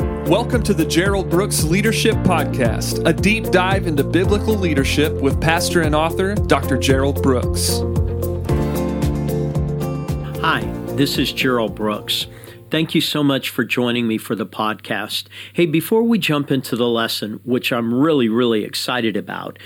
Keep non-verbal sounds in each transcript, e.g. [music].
Welcome to the Gerald Brooks Leadership Podcast, a deep dive into biblical leadership with pastor and author Dr. Gerald Brooks. Hi, this is Gerald Brooks. Thank you so much for joining me for the podcast. Hey, before we jump into the lesson, which I'm really, really excited about,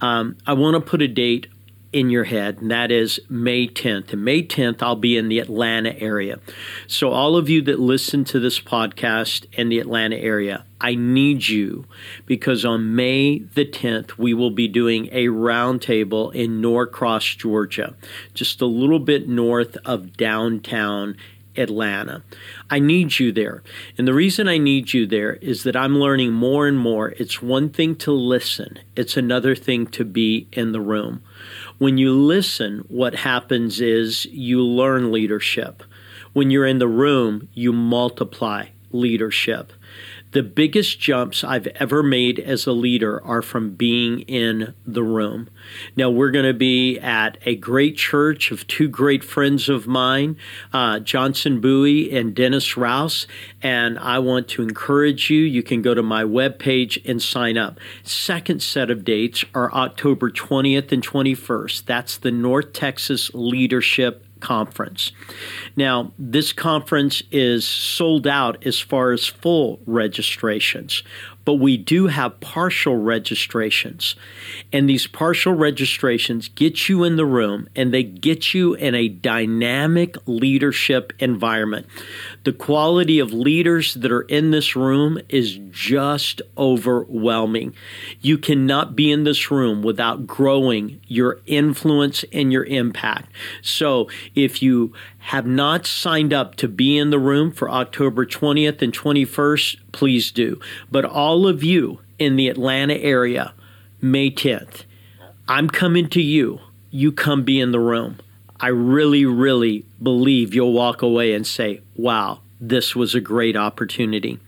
um, I want to put a date in your head, and that is May 10th. And May 10th, I'll be in the Atlanta area. So, all of you that listen to this podcast in the Atlanta area, I need you because on May the 10th, we will be doing a roundtable in Norcross, Georgia, just a little bit north of downtown Atlanta. I need you there. And the reason I need you there is that I'm learning more and more. It's one thing to listen, it's another thing to be in the room. When you listen, what happens is you learn leadership. When you're in the room, you multiply leadership. The biggest jumps I've ever made as a leader are from being in the room. Now, we're going to be at a great church of two great friends of mine, uh, Johnson Bowie and Dennis Rouse, and I want to encourage you. You can go to my webpage and sign up. Second set of dates are October 20th and 21st. That's the North Texas Leadership conference. Now, this conference is sold out as far as full registrations, but we do have partial registrations. And these partial registrations get you in the room and they get you in a dynamic leadership environment. The quality of leaders that are in this room is just overwhelming. You cannot be in this room without growing your influence and your impact. So, if you have not signed up to be in the room for October 20th and 21st, please do. But all of you in the Atlanta area, May 10th, I'm coming to you. You come be in the room. I really, really believe you'll walk away and say, wow, this was a great opportunity.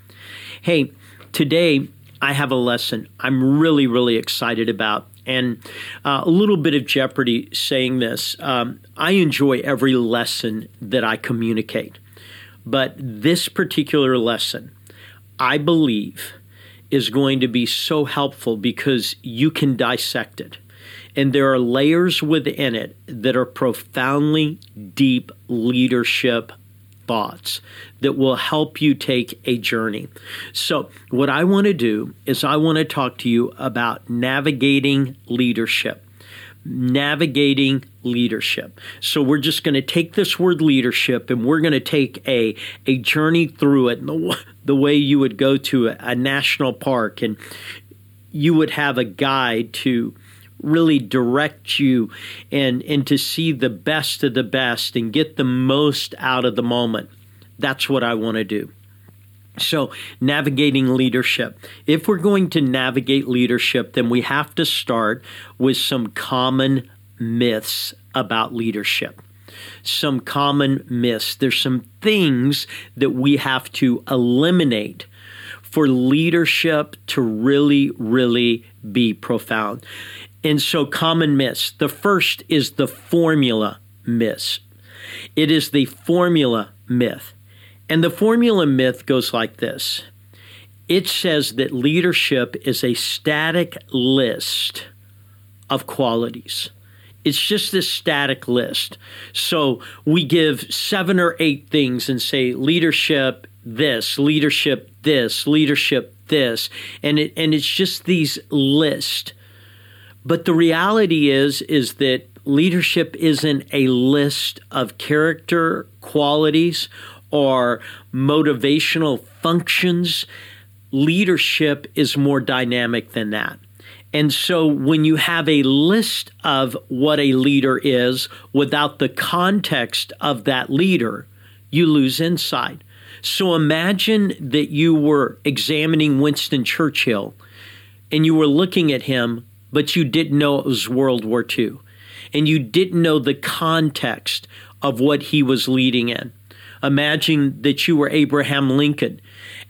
Hey, today I have a lesson I'm really, really excited about. And uh, a little bit of jeopardy saying this. Um, I enjoy every lesson that I communicate. But this particular lesson, I believe, is going to be so helpful because you can dissect it. And there are layers within it that are profoundly deep leadership thoughts that will help you take a journey. So, what I want to do is, I want to talk to you about navigating leadership. Navigating leadership. So, we're just going to take this word leadership and we're going to take a, a journey through it the, [laughs] the way you would go to a, a national park and you would have a guide to really direct you and and to see the best of the best and get the most out of the moment. That's what I want to do. So, navigating leadership. If we're going to navigate leadership, then we have to start with some common myths about leadership. Some common myths. There's some things that we have to eliminate for leadership to really, really be profound. And so, common myths. The first is the formula myth. It is the formula myth. And the formula myth goes like this it says that leadership is a static list of qualities. It's just this static list. So we give seven or eight things and say leadership this, leadership this, leadership this, and it and it's just these lists but the reality is is that leadership isn't a list of character qualities or motivational functions. Leadership is more dynamic than that. And so when you have a list of what a leader is without the context of that leader, you lose insight. So imagine that you were examining Winston Churchill and you were looking at him but you didn't know it was World War II. And you didn't know the context of what he was leading in. Imagine that you were Abraham Lincoln.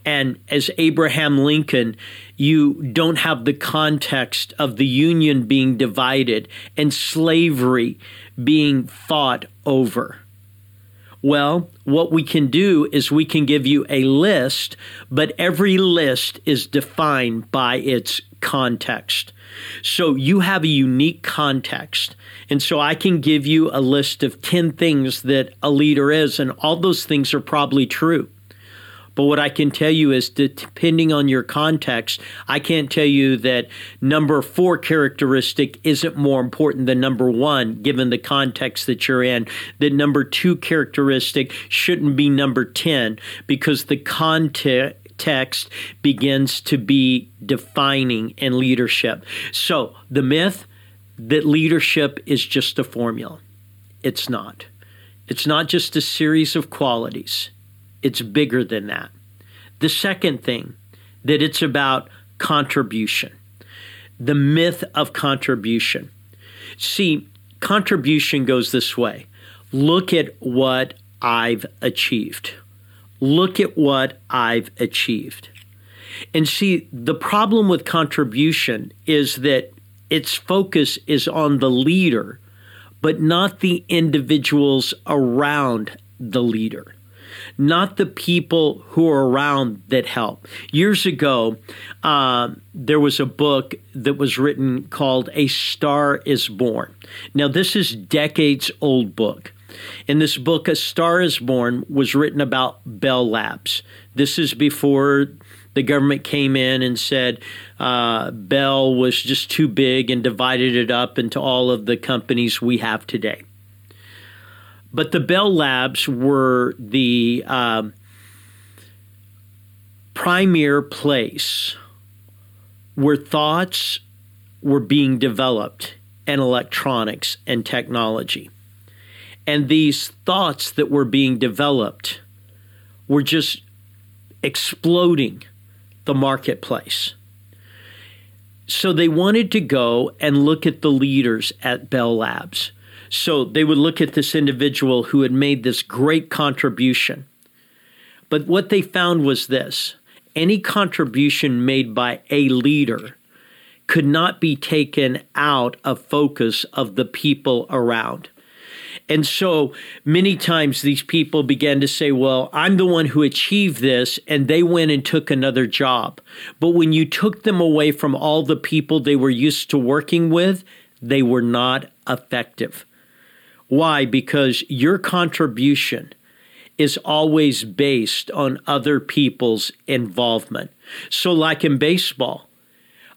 And as Abraham Lincoln, you don't have the context of the Union being divided and slavery being fought over. Well, what we can do is we can give you a list, but every list is defined by its context. So you have a unique context. And so I can give you a list of 10 things that a leader is, and all those things are probably true. But what I can tell you is depending on your context, I can't tell you that number four characteristic isn't more important than number one, given the context that you're in. That number two characteristic shouldn't be number 10 because the context text begins to be defining in leadership. So the myth that leadership is just a formula, it's not. It's not just a series of qualities. It's bigger than that. The second thing, that it's about contribution, the myth of contribution. See, contribution goes this way look at what I've achieved. Look at what I've achieved. And see, the problem with contribution is that its focus is on the leader, but not the individuals around the leader not the people who are around that help. Years ago, uh, there was a book that was written called A Star is Born. Now, this is decades old book. In this book, A Star is Born was written about Bell Labs. This is before the government came in and said uh, Bell was just too big and divided it up into all of the companies we have today. But the Bell Labs were the uh, premier place where thoughts were being developed in electronics and technology. And these thoughts that were being developed were just exploding the marketplace. So they wanted to go and look at the leaders at Bell Labs so they would look at this individual who had made this great contribution. But what they found was this any contribution made by a leader could not be taken out of focus of the people around. And so many times these people began to say, Well, I'm the one who achieved this, and they went and took another job. But when you took them away from all the people they were used to working with, they were not effective. Why? Because your contribution is always based on other people's involvement. So, like in baseball,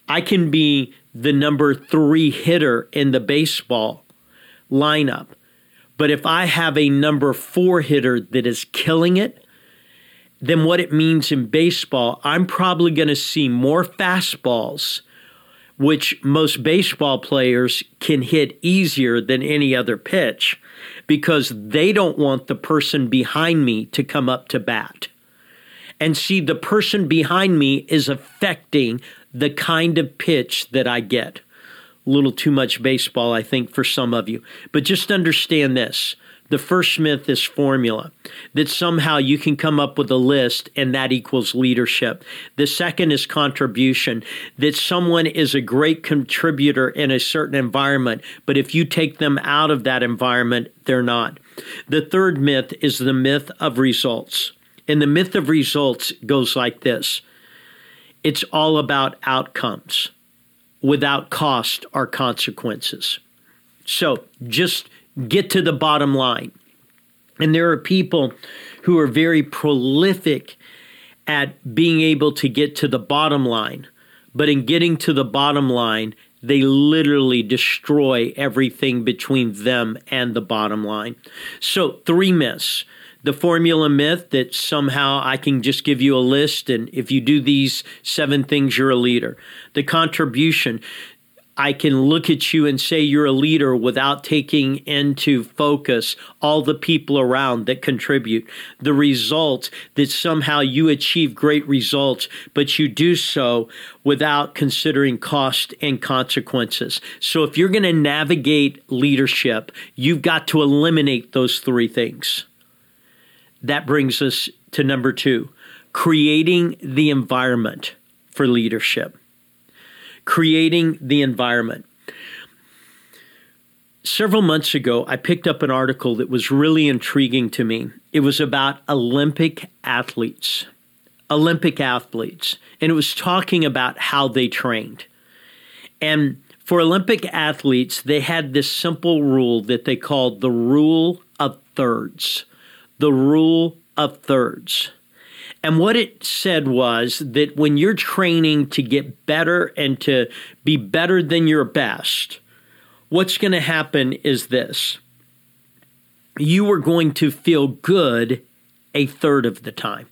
I can be the number three hitter in the baseball lineup. But if I have a number four hitter that is killing it, then what it means in baseball, I'm probably going to see more fastballs which most baseball players can hit easier than any other pitch because they don't want the person behind me to come up to bat. And see, the person behind me is affecting the kind of pitch that I get. Little too much baseball, I think, for some of you. But just understand this the first myth is formula, that somehow you can come up with a list and that equals leadership. The second is contribution, that someone is a great contributor in a certain environment, but if you take them out of that environment, they're not. The third myth is the myth of results. And the myth of results goes like this it's all about outcomes without cost or consequences. So just get to the bottom line. And there are people who are very prolific at being able to get to the bottom line. But in getting to the bottom line, they literally destroy everything between them and the bottom line. So, three myths. The formula myth that somehow I can just give you a list, and if you do these seven things, you're a leader. The contribution. I can look at you and say you're a leader without taking into focus all the people around that contribute. The result that somehow you achieve great results, but you do so without considering cost and consequences. So if you're going to navigate leadership, you've got to eliminate those three things. That brings us to number two creating the environment for leadership creating the environment. several months ago, I picked up an article that was really intriguing to me. It was about Olympic athletes, Olympic athletes, and it was talking about how they trained. And for Olympic athletes, they had this simple rule that they called the rule of thirds. The rule of thirds. And what it said was that when you're training to get better and to be better than your best, what's going to happen is this you are going to feel good a third of the time.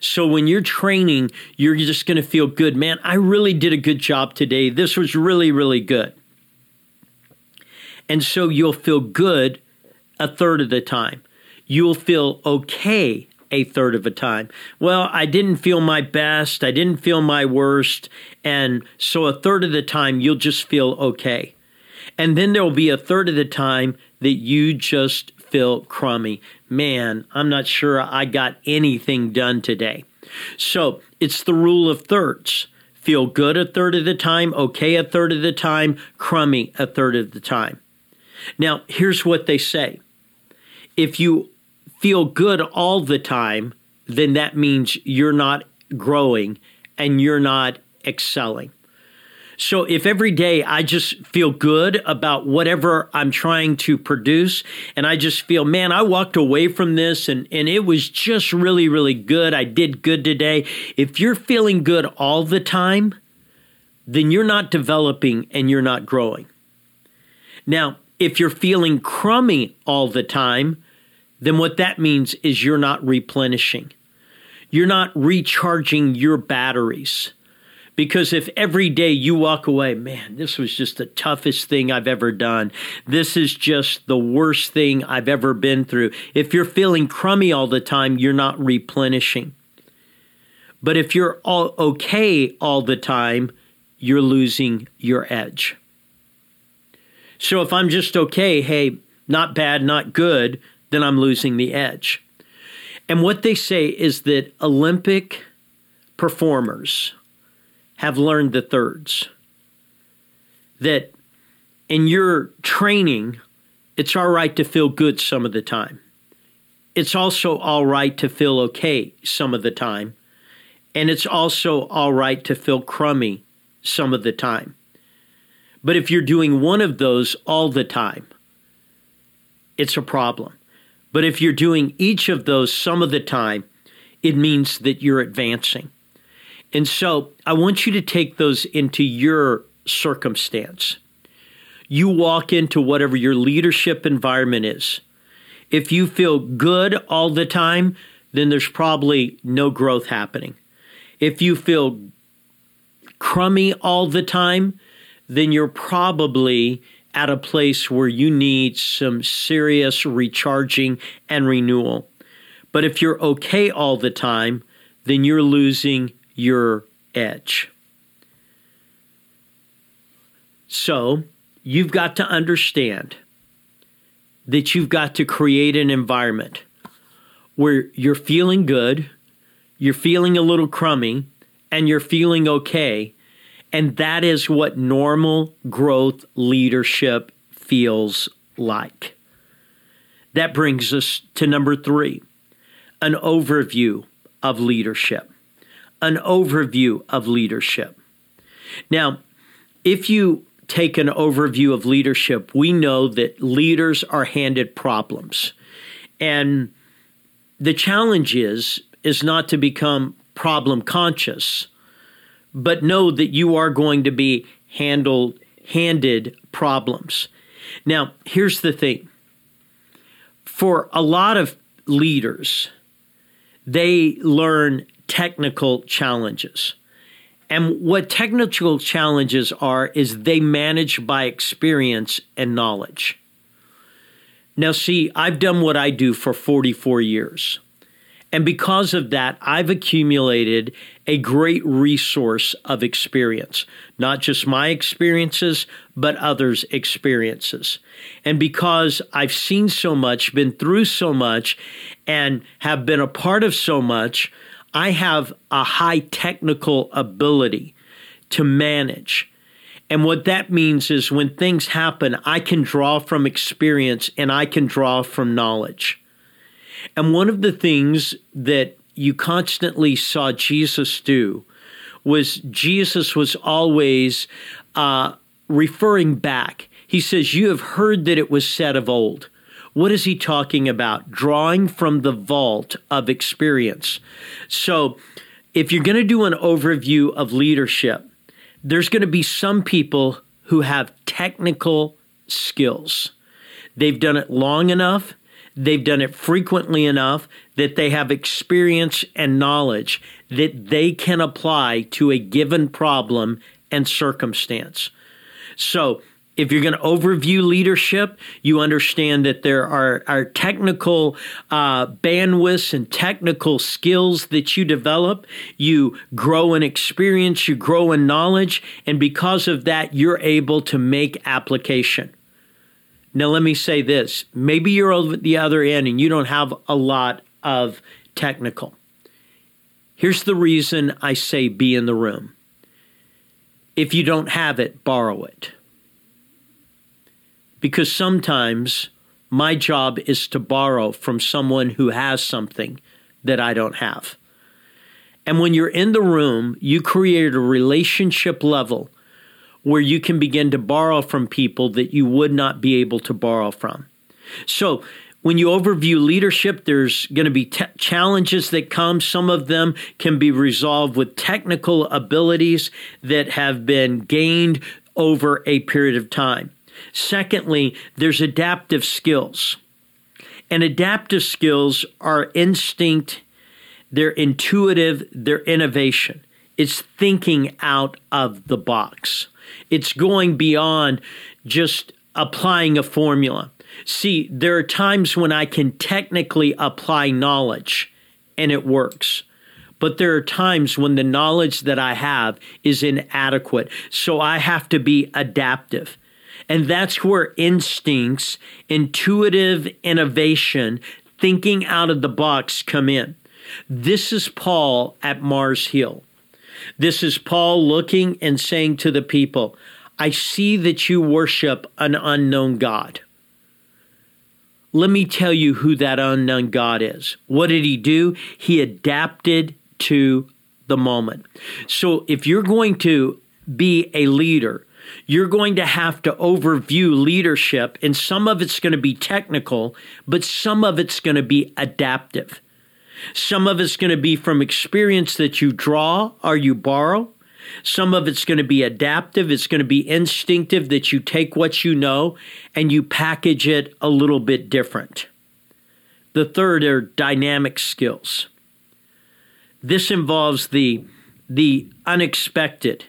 So when you're training, you're just going to feel good. Man, I really did a good job today. This was really, really good. And so you'll feel good a third of the time. You'll feel okay a third of the time. Well, I didn't feel my best. I didn't feel my worst. And so a third of the time, you'll just feel okay. And then there will be a third of the time that you just feel crummy. Man, I'm not sure I got anything done today. So it's the rule of thirds. Feel good a third of the time, okay a third of the time, crummy a third of the time. Now, here's what they say if you feel good all the time, then that means you're not growing and you're not excelling. So if every day I just feel good about whatever I'm trying to produce, and I just feel, man, I walked away from this and, and it was just really, really good. I did good today. If you're feeling good all the time, then you're not developing and you're not growing. Now, if you're feeling crummy all the time, then what that means is you're not replenishing. You're not recharging your batteries. Because if every day you walk away, man, this was just the toughest thing I've ever done. This is just the worst thing I've ever been through. If you're feeling crummy all the time, you're not replenishing. But if you're all okay all the time, you're losing your edge. So if I'm just okay, hey, not bad, not good, then I'm losing the edge. And what they say is that Olympic performers, have learned the thirds. That in your training, it's all right to feel good some of the time. It's also all right to feel okay some of the time. And it's also all right to feel crummy some of the time. But if you're doing one of those all the time, it's a problem. But if you're doing each of those some of the time, it means that you're advancing. And so I want you to take those into your circumstance. You walk into whatever your leadership environment is. If you feel good all the time, then there's probably no growth happening. If you feel crummy all the time, then you're probably at a place where you need some serious recharging and renewal. But if you're okay all the time, then you're losing your edge. So you've got to understand that you've got to create an environment where you're feeling good, you're feeling a little crummy, and you're feeling okay. And that is what normal growth leadership feels like. That brings us to number three an overview of leadership an overview of leadership. Now, if you take an overview of leadership, we know that leaders are handed problems. And the challenge is is not to become problem conscious, but know that you are going to be handled handed problems. Now, here's the thing. For a lot of leaders, they learn technical challenges. And what technical challenges are is they manage by experience and knowledge. Now, see, I've done what I do for 44 years. And because of that, I've accumulated a great resource of experience, not just my experiences, but others' experiences. And because I've seen so much, been through so much, and have been a part of so much, I have a high technical ability to manage. And what that means is when things happen, I can draw from experience and I can draw from knowledge. And one of the things that you constantly saw Jesus do was Jesus was always uh, referring back. He says, You have heard that it was said of old. What is he talking about? Drawing from the vault of experience. So, if you're going to do an overview of leadership, there's going to be some people who have technical skills. They've done it long enough, they've done it frequently enough that they have experience and knowledge that they can apply to a given problem and circumstance. So, if you're going to overview leadership, you understand that there are, are technical uh, bandwidths and technical skills that you develop. You grow in experience, you grow in knowledge, and because of that, you're able to make application. Now, let me say this maybe you're over the other end and you don't have a lot of technical. Here's the reason I say be in the room. If you don't have it, borrow it because sometimes my job is to borrow from someone who has something that I don't have. And when you're in the room, you create a relationship level where you can begin to borrow from people that you would not be able to borrow from. So, when you overview leadership, there's going to be challenges that come. Some of them can be resolved with technical abilities that have been gained over a period of time. Secondly, there's adaptive skills. And adaptive skills are instinct, they're intuitive, they're innovation. It's thinking out of the box. It's going beyond just applying a formula. See, there are times when I can technically apply knowledge and it works. But there are times when the knowledge that I have is inadequate. So I have to be adaptive. And that's where instincts, intuitive innovation, thinking out of the box come in. This is Paul at Mars Hill. This is Paul looking and saying to the people, I see that you worship an unknown God. Let me tell you who that unknown God is. What did he do? He adapted to the moment. So if you're going to be a leader, you're going to have to overview leadership, and some of it's going to be technical, but some of it's going to be adaptive. Some of it's going to be from experience that you draw or you borrow. Some of it's going to be adaptive. It's going to be instinctive that you take what you know and you package it a little bit different. The third are dynamic skills. This involves the, the unexpected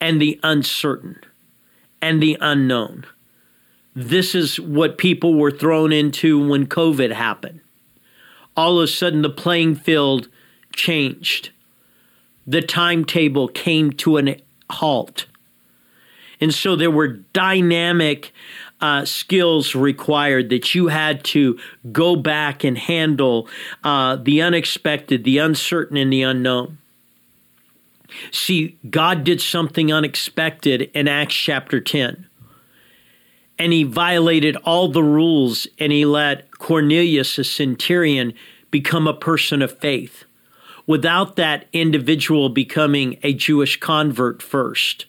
and the uncertain and the unknown. This is what people were thrown into when COVID happened. All of a sudden, the playing field changed. The timetable came to a halt. And so there were dynamic uh, skills required that you had to go back and handle uh, the unexpected, the uncertain, and the unknown. See, God did something unexpected in Acts chapter 10. And he violated all the rules and he let Cornelius, a centurion, become a person of faith without that individual becoming a Jewish convert first.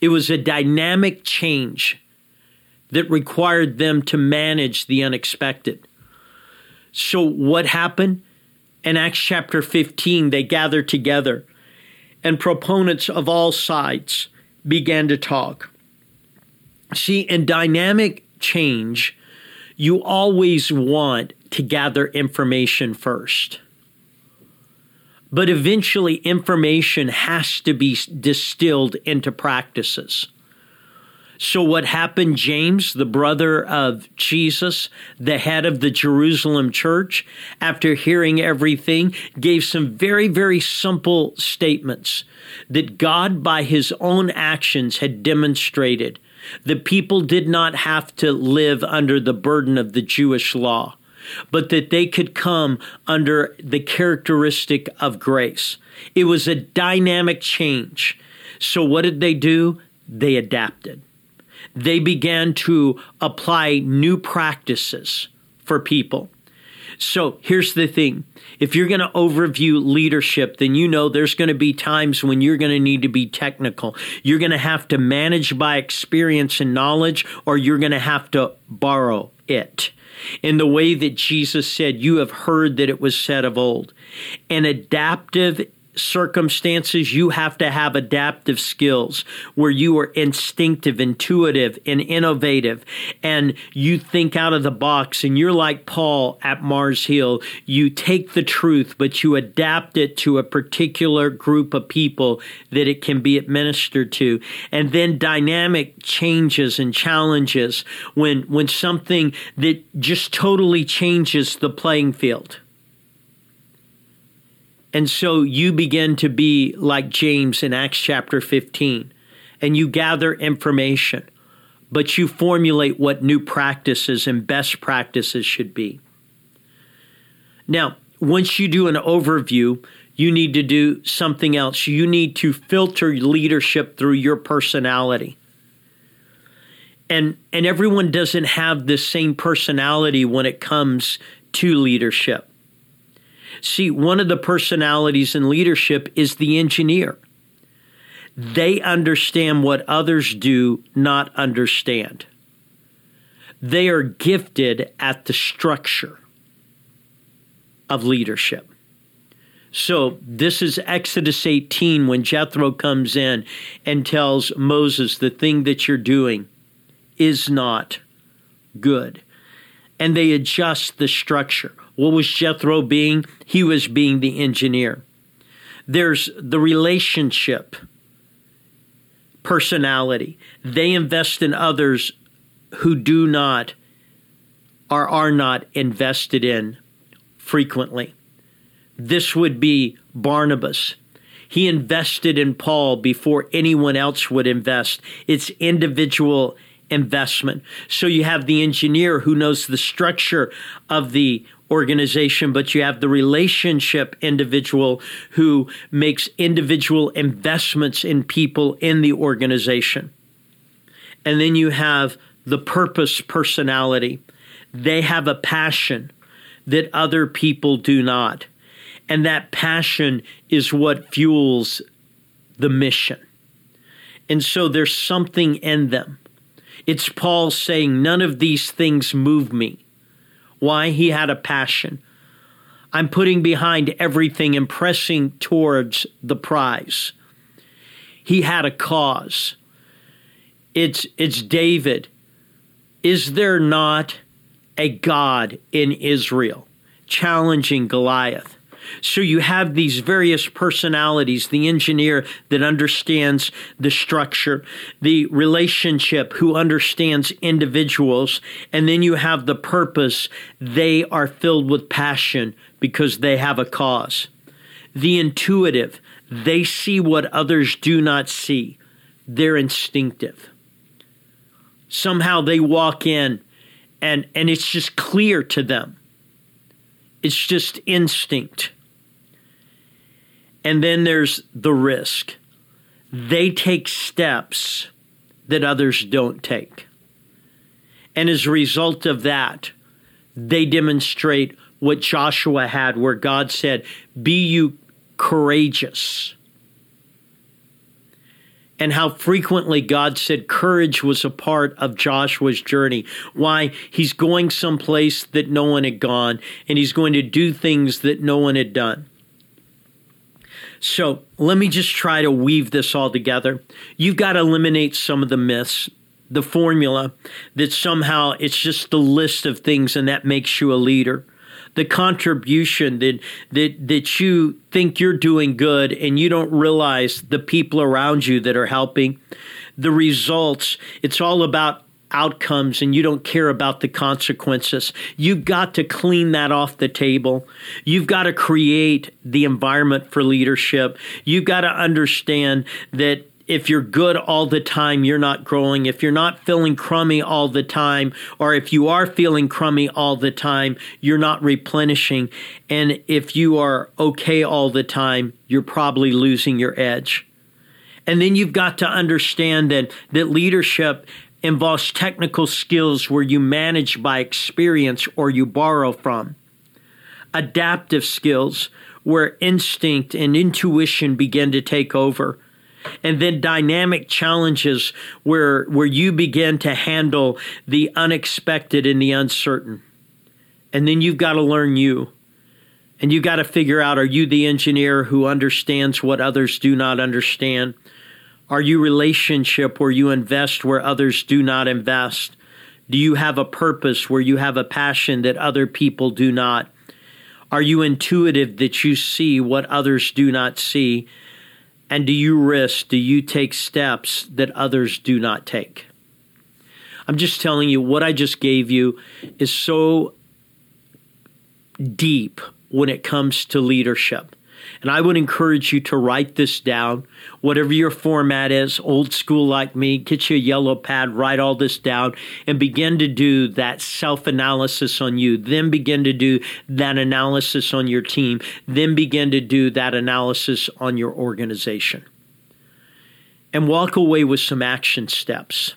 It was a dynamic change that required them to manage the unexpected. So, what happened? In Acts chapter 15, they gathered together and proponents of all sides began to talk. See, in dynamic change, you always want to gather information first. But eventually, information has to be distilled into practices. So, what happened, James, the brother of Jesus, the head of the Jerusalem church, after hearing everything, gave some very, very simple statements that God, by his own actions, had demonstrated the people did not have to live under the burden of the Jewish law, but that they could come under the characteristic of grace. It was a dynamic change. So, what did they do? they adapted. They began to apply new practices for people. So here's the thing if you're going to overview leadership, then you know there's going to be times when you're going to need to be technical. You're going to have to manage by experience and knowledge, or you're going to have to borrow it. In the way that Jesus said, You have heard that it was said of old. An adaptive circumstances, you have to have adaptive skills where you are instinctive, intuitive, and innovative, and you think out of the box. And you're like Paul at Mars Hill. You take the truth, but you adapt it to a particular group of people that it can be administered to. And then dynamic changes and challenges when, when something that just totally changes the playing field. And so you begin to be like James in Acts chapter 15, and you gather information, but you formulate what new practices and best practices should be. Now, once you do an overview, you need to do something else. You need to filter leadership through your personality. And, and everyone doesn't have the same personality when it comes to leadership. See, one of the personalities in leadership is the engineer. They understand what others do not understand. They are gifted at the structure of leadership. So, this is Exodus 18 when Jethro comes in and tells Moses, The thing that you're doing is not good. And they adjust the structure. What was Jethro being? He was being the engineer. There's the relationship, personality. They invest in others who do not or are not invested in frequently. This would be Barnabas. He invested in Paul before anyone else would invest. It's individual investment. So you have the engineer who knows the structure of the organization, but you have the relationship individual who makes individual investments in people in the organization. And then you have the purpose personality. They have a passion that other people do not. And that passion is what fuels the mission. And so there's something in them. It's Paul saying, None of these things move me. Why? He had a passion. I'm putting behind everything and pressing towards the prize. He had a cause. It's, it's David. Is there not a God in Israel challenging Goliath? So you have these various personalities the engineer that understands the structure, the relationship who understands individuals, and then you have the purpose. They are filled with passion because they have a cause. The intuitive, they see what others do not see, they're instinctive. Somehow they walk in and, and it's just clear to them it's just instinct. And then there's the risk. They take steps that others don't take. And as a result of that, they demonstrate what Joshua had, where God said, Be you courageous and how frequently God said courage was a part of Joshua's journey. Why? He's going someplace that no one had gone, and he's going to do things that no one had done. So let me just try to weave this all together. You've got to eliminate some of the myths, the formula that somehow it's just the list of things and that makes you a leader the contribution that that that you think you're doing good and you don't realize the people around you that are helping the results it's all about outcomes and you don't care about the consequences. You've got to clean that off the table. You've got to create the environment for leadership. You've got to understand that if you're good all the time, you're not growing. If you're not feeling crummy all the time, or if you are feeling crummy all the time, you're not replenishing. And if you are okay all the time, you're probably losing your edge. And then you've got to understand that, that leadership involves technical skills where you manage by experience or you borrow from, adaptive skills where instinct and intuition begin to take over. And then dynamic challenges where, where you begin to handle the unexpected and the uncertain. And then you've got to learn you. And you've got to figure out are you the engineer who understands what others do not understand? Are you relationship where you invest where others do not invest? Do you have a purpose where you have a passion that other people do not? Are you intuitive that you see what others do not see? And do you risk, do you take steps that others do not take? I'm just telling you, what I just gave you is so deep when it comes to leadership. And I would encourage you to write this down, whatever your format is, old school like me, get you a yellow pad, write all this down, and begin to do that self analysis on you. Then begin to do that analysis on your team. Then begin to do that analysis on your organization. And walk away with some action steps.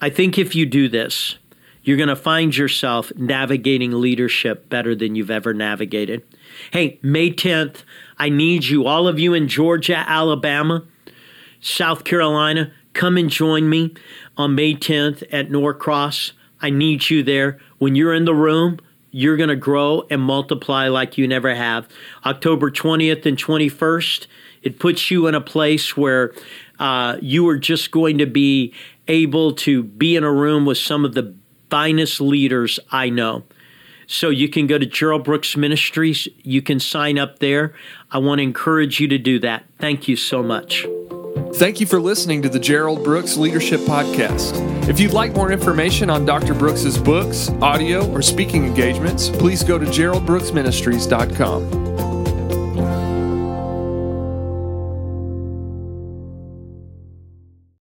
I think if you do this, you're going to find yourself navigating leadership better than you've ever navigated. Hey, May 10th, I need you, all of you in Georgia, Alabama, South Carolina, come and join me on May 10th at Norcross. I need you there. When you're in the room, you're going to grow and multiply like you never have. October 20th and 21st, it puts you in a place where uh, you are just going to be able to be in a room with some of the finest leaders I know. So you can go to Gerald Brooks Ministries. You can sign up there. I want to encourage you to do that. Thank you so much. Thank you for listening to the Gerald Brooks Leadership Podcast. If you'd like more information on Dr. Brooks's books, audio, or speaking engagements, please go to geraldbrooksministries.com.